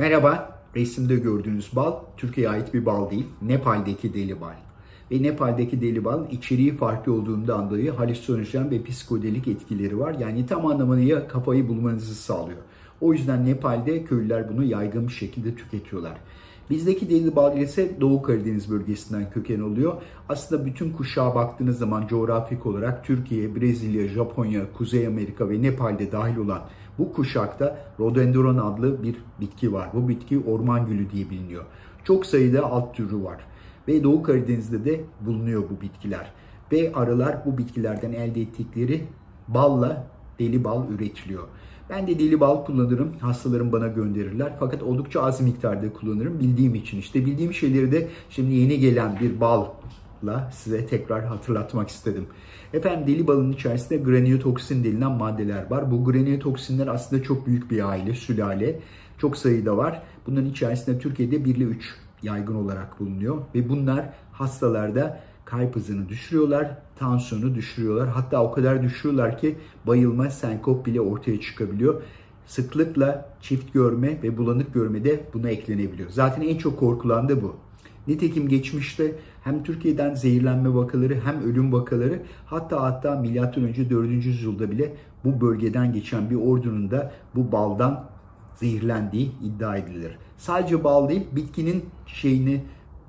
Merhaba, resimde gördüğünüz bal Türkiye'ye ait bir bal değil, Nepal'deki deli bal. Ve Nepal'deki deli bal içeriği farklı olduğundan dolayı halüsinojen ve psikodelik etkileri var. Yani tam anlamıyla kafayı bulmanızı sağlıyor. O yüzden Nepal'de köylüler bunu yaygın bir şekilde tüketiyorlar. Bizdeki deli bal ise Doğu Karadeniz bölgesinden köken oluyor. Aslında bütün kuşağa baktığınız zaman coğrafik olarak Türkiye, Brezilya, Japonya, Kuzey Amerika ve Nepal'de dahil olan bu kuşakta rhododendron adlı bir bitki var. Bu bitki orman gülü diye biliniyor. Çok sayıda alt türü var. Ve Doğu Karadeniz'de de bulunuyor bu bitkiler. Ve arılar bu bitkilerden elde ettikleri balla deli bal üretiliyor. Ben de deli bal kullanırım. Hastalarım bana gönderirler. Fakat oldukça az miktarda kullanırım bildiğim için. İşte bildiğim şeyleri de şimdi yeni gelen bir balla size tekrar hatırlatmak istedim. Efendim deli balın içerisinde graniyotoksin denilen maddeler var. Bu graniyotoksinler aslında çok büyük bir aile, sülale. Çok sayıda var. Bunların içerisinde Türkiye'de 1 ile 3 yaygın olarak bulunuyor. Ve bunlar hastalarda kalp hızını düşürüyorlar, tansiyonu düşürüyorlar. Hatta o kadar düşürüyorlar ki bayılma, senkop bile ortaya çıkabiliyor. Sıklıkla çift görme ve bulanık görme de buna eklenebiliyor. Zaten en çok korkulan da bu. Nitekim geçmişte hem Türkiye'den zehirlenme vakaları hem ölüm vakaları hatta hatta milattan önce 4. yüzyılda bile bu bölgeden geçen bir ordunun da bu baldan zehirlendiği iddia edilir. Sadece bal değil bitkinin şeyini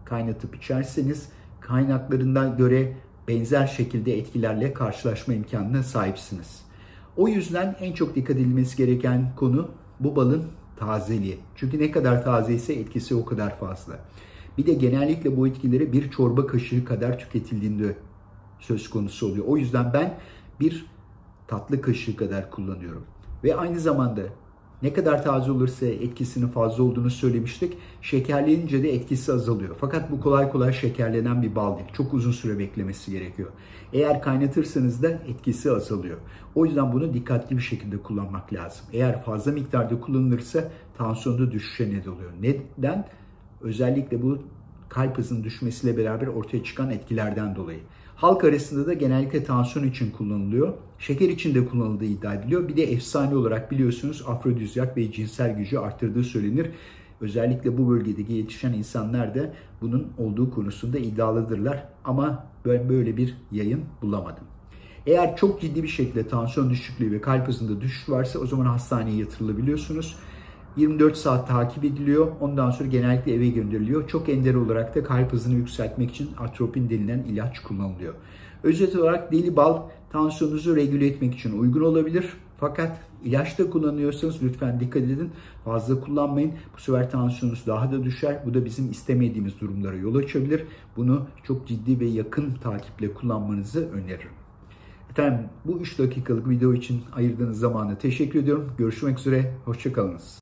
kaynatıp içerseniz kaynaklarından göre benzer şekilde etkilerle karşılaşma imkanına sahipsiniz. O yüzden en çok dikkat edilmesi gereken konu bu balın tazeliği. Çünkü ne kadar taze ise etkisi o kadar fazla. Bir de genellikle bu etkileri bir çorba kaşığı kadar tüketildiğinde söz konusu oluyor. O yüzden ben bir tatlı kaşığı kadar kullanıyorum. Ve aynı zamanda ne kadar taze olursa etkisinin fazla olduğunu söylemiştik. Şekerlenince de etkisi azalıyor. Fakat bu kolay kolay şekerlenen bir bal değil. Çok uzun süre beklemesi gerekiyor. Eğer kaynatırsanız da etkisi azalıyor. O yüzden bunu dikkatli bir şekilde kullanmak lazım. Eğer fazla miktarda kullanılırsa tansiyonda düşüşe neden oluyor. Neden? Özellikle bu kalp hızının düşmesiyle beraber ortaya çıkan etkilerden dolayı. Halk arasında da genellikle tansiyon için kullanılıyor. Şeker için de kullanıldığı iddia ediliyor. Bir de efsane olarak biliyorsunuz afrodizyak ve cinsel gücü arttırdığı söylenir. Özellikle bu bölgedeki yetişen insanlar da bunun olduğu konusunda iddialıdırlar. Ama ben böyle bir yayın bulamadım. Eğer çok ciddi bir şekilde tansiyon düşüklüğü ve kalp hızında düşüş varsa o zaman hastaneye yatırılabiliyorsunuz. 24 saat takip ediliyor. Ondan sonra genellikle eve gönderiliyor. Çok ender olarak da kalp hızını yükseltmek için atropin denilen ilaç kullanılıyor. Özet olarak deli bal tansiyonunuzu regüle etmek için uygun olabilir. Fakat ilaçta kullanıyorsanız lütfen dikkat edin. Fazla kullanmayın. Bu sefer tansiyonunuz daha da düşer. Bu da bizim istemediğimiz durumlara yol açabilir. Bunu çok ciddi ve yakın takiple kullanmanızı öneririm. Efendim bu 3 dakikalık video için ayırdığınız zamana teşekkür ediyorum. Görüşmek üzere. Hoşçakalınız.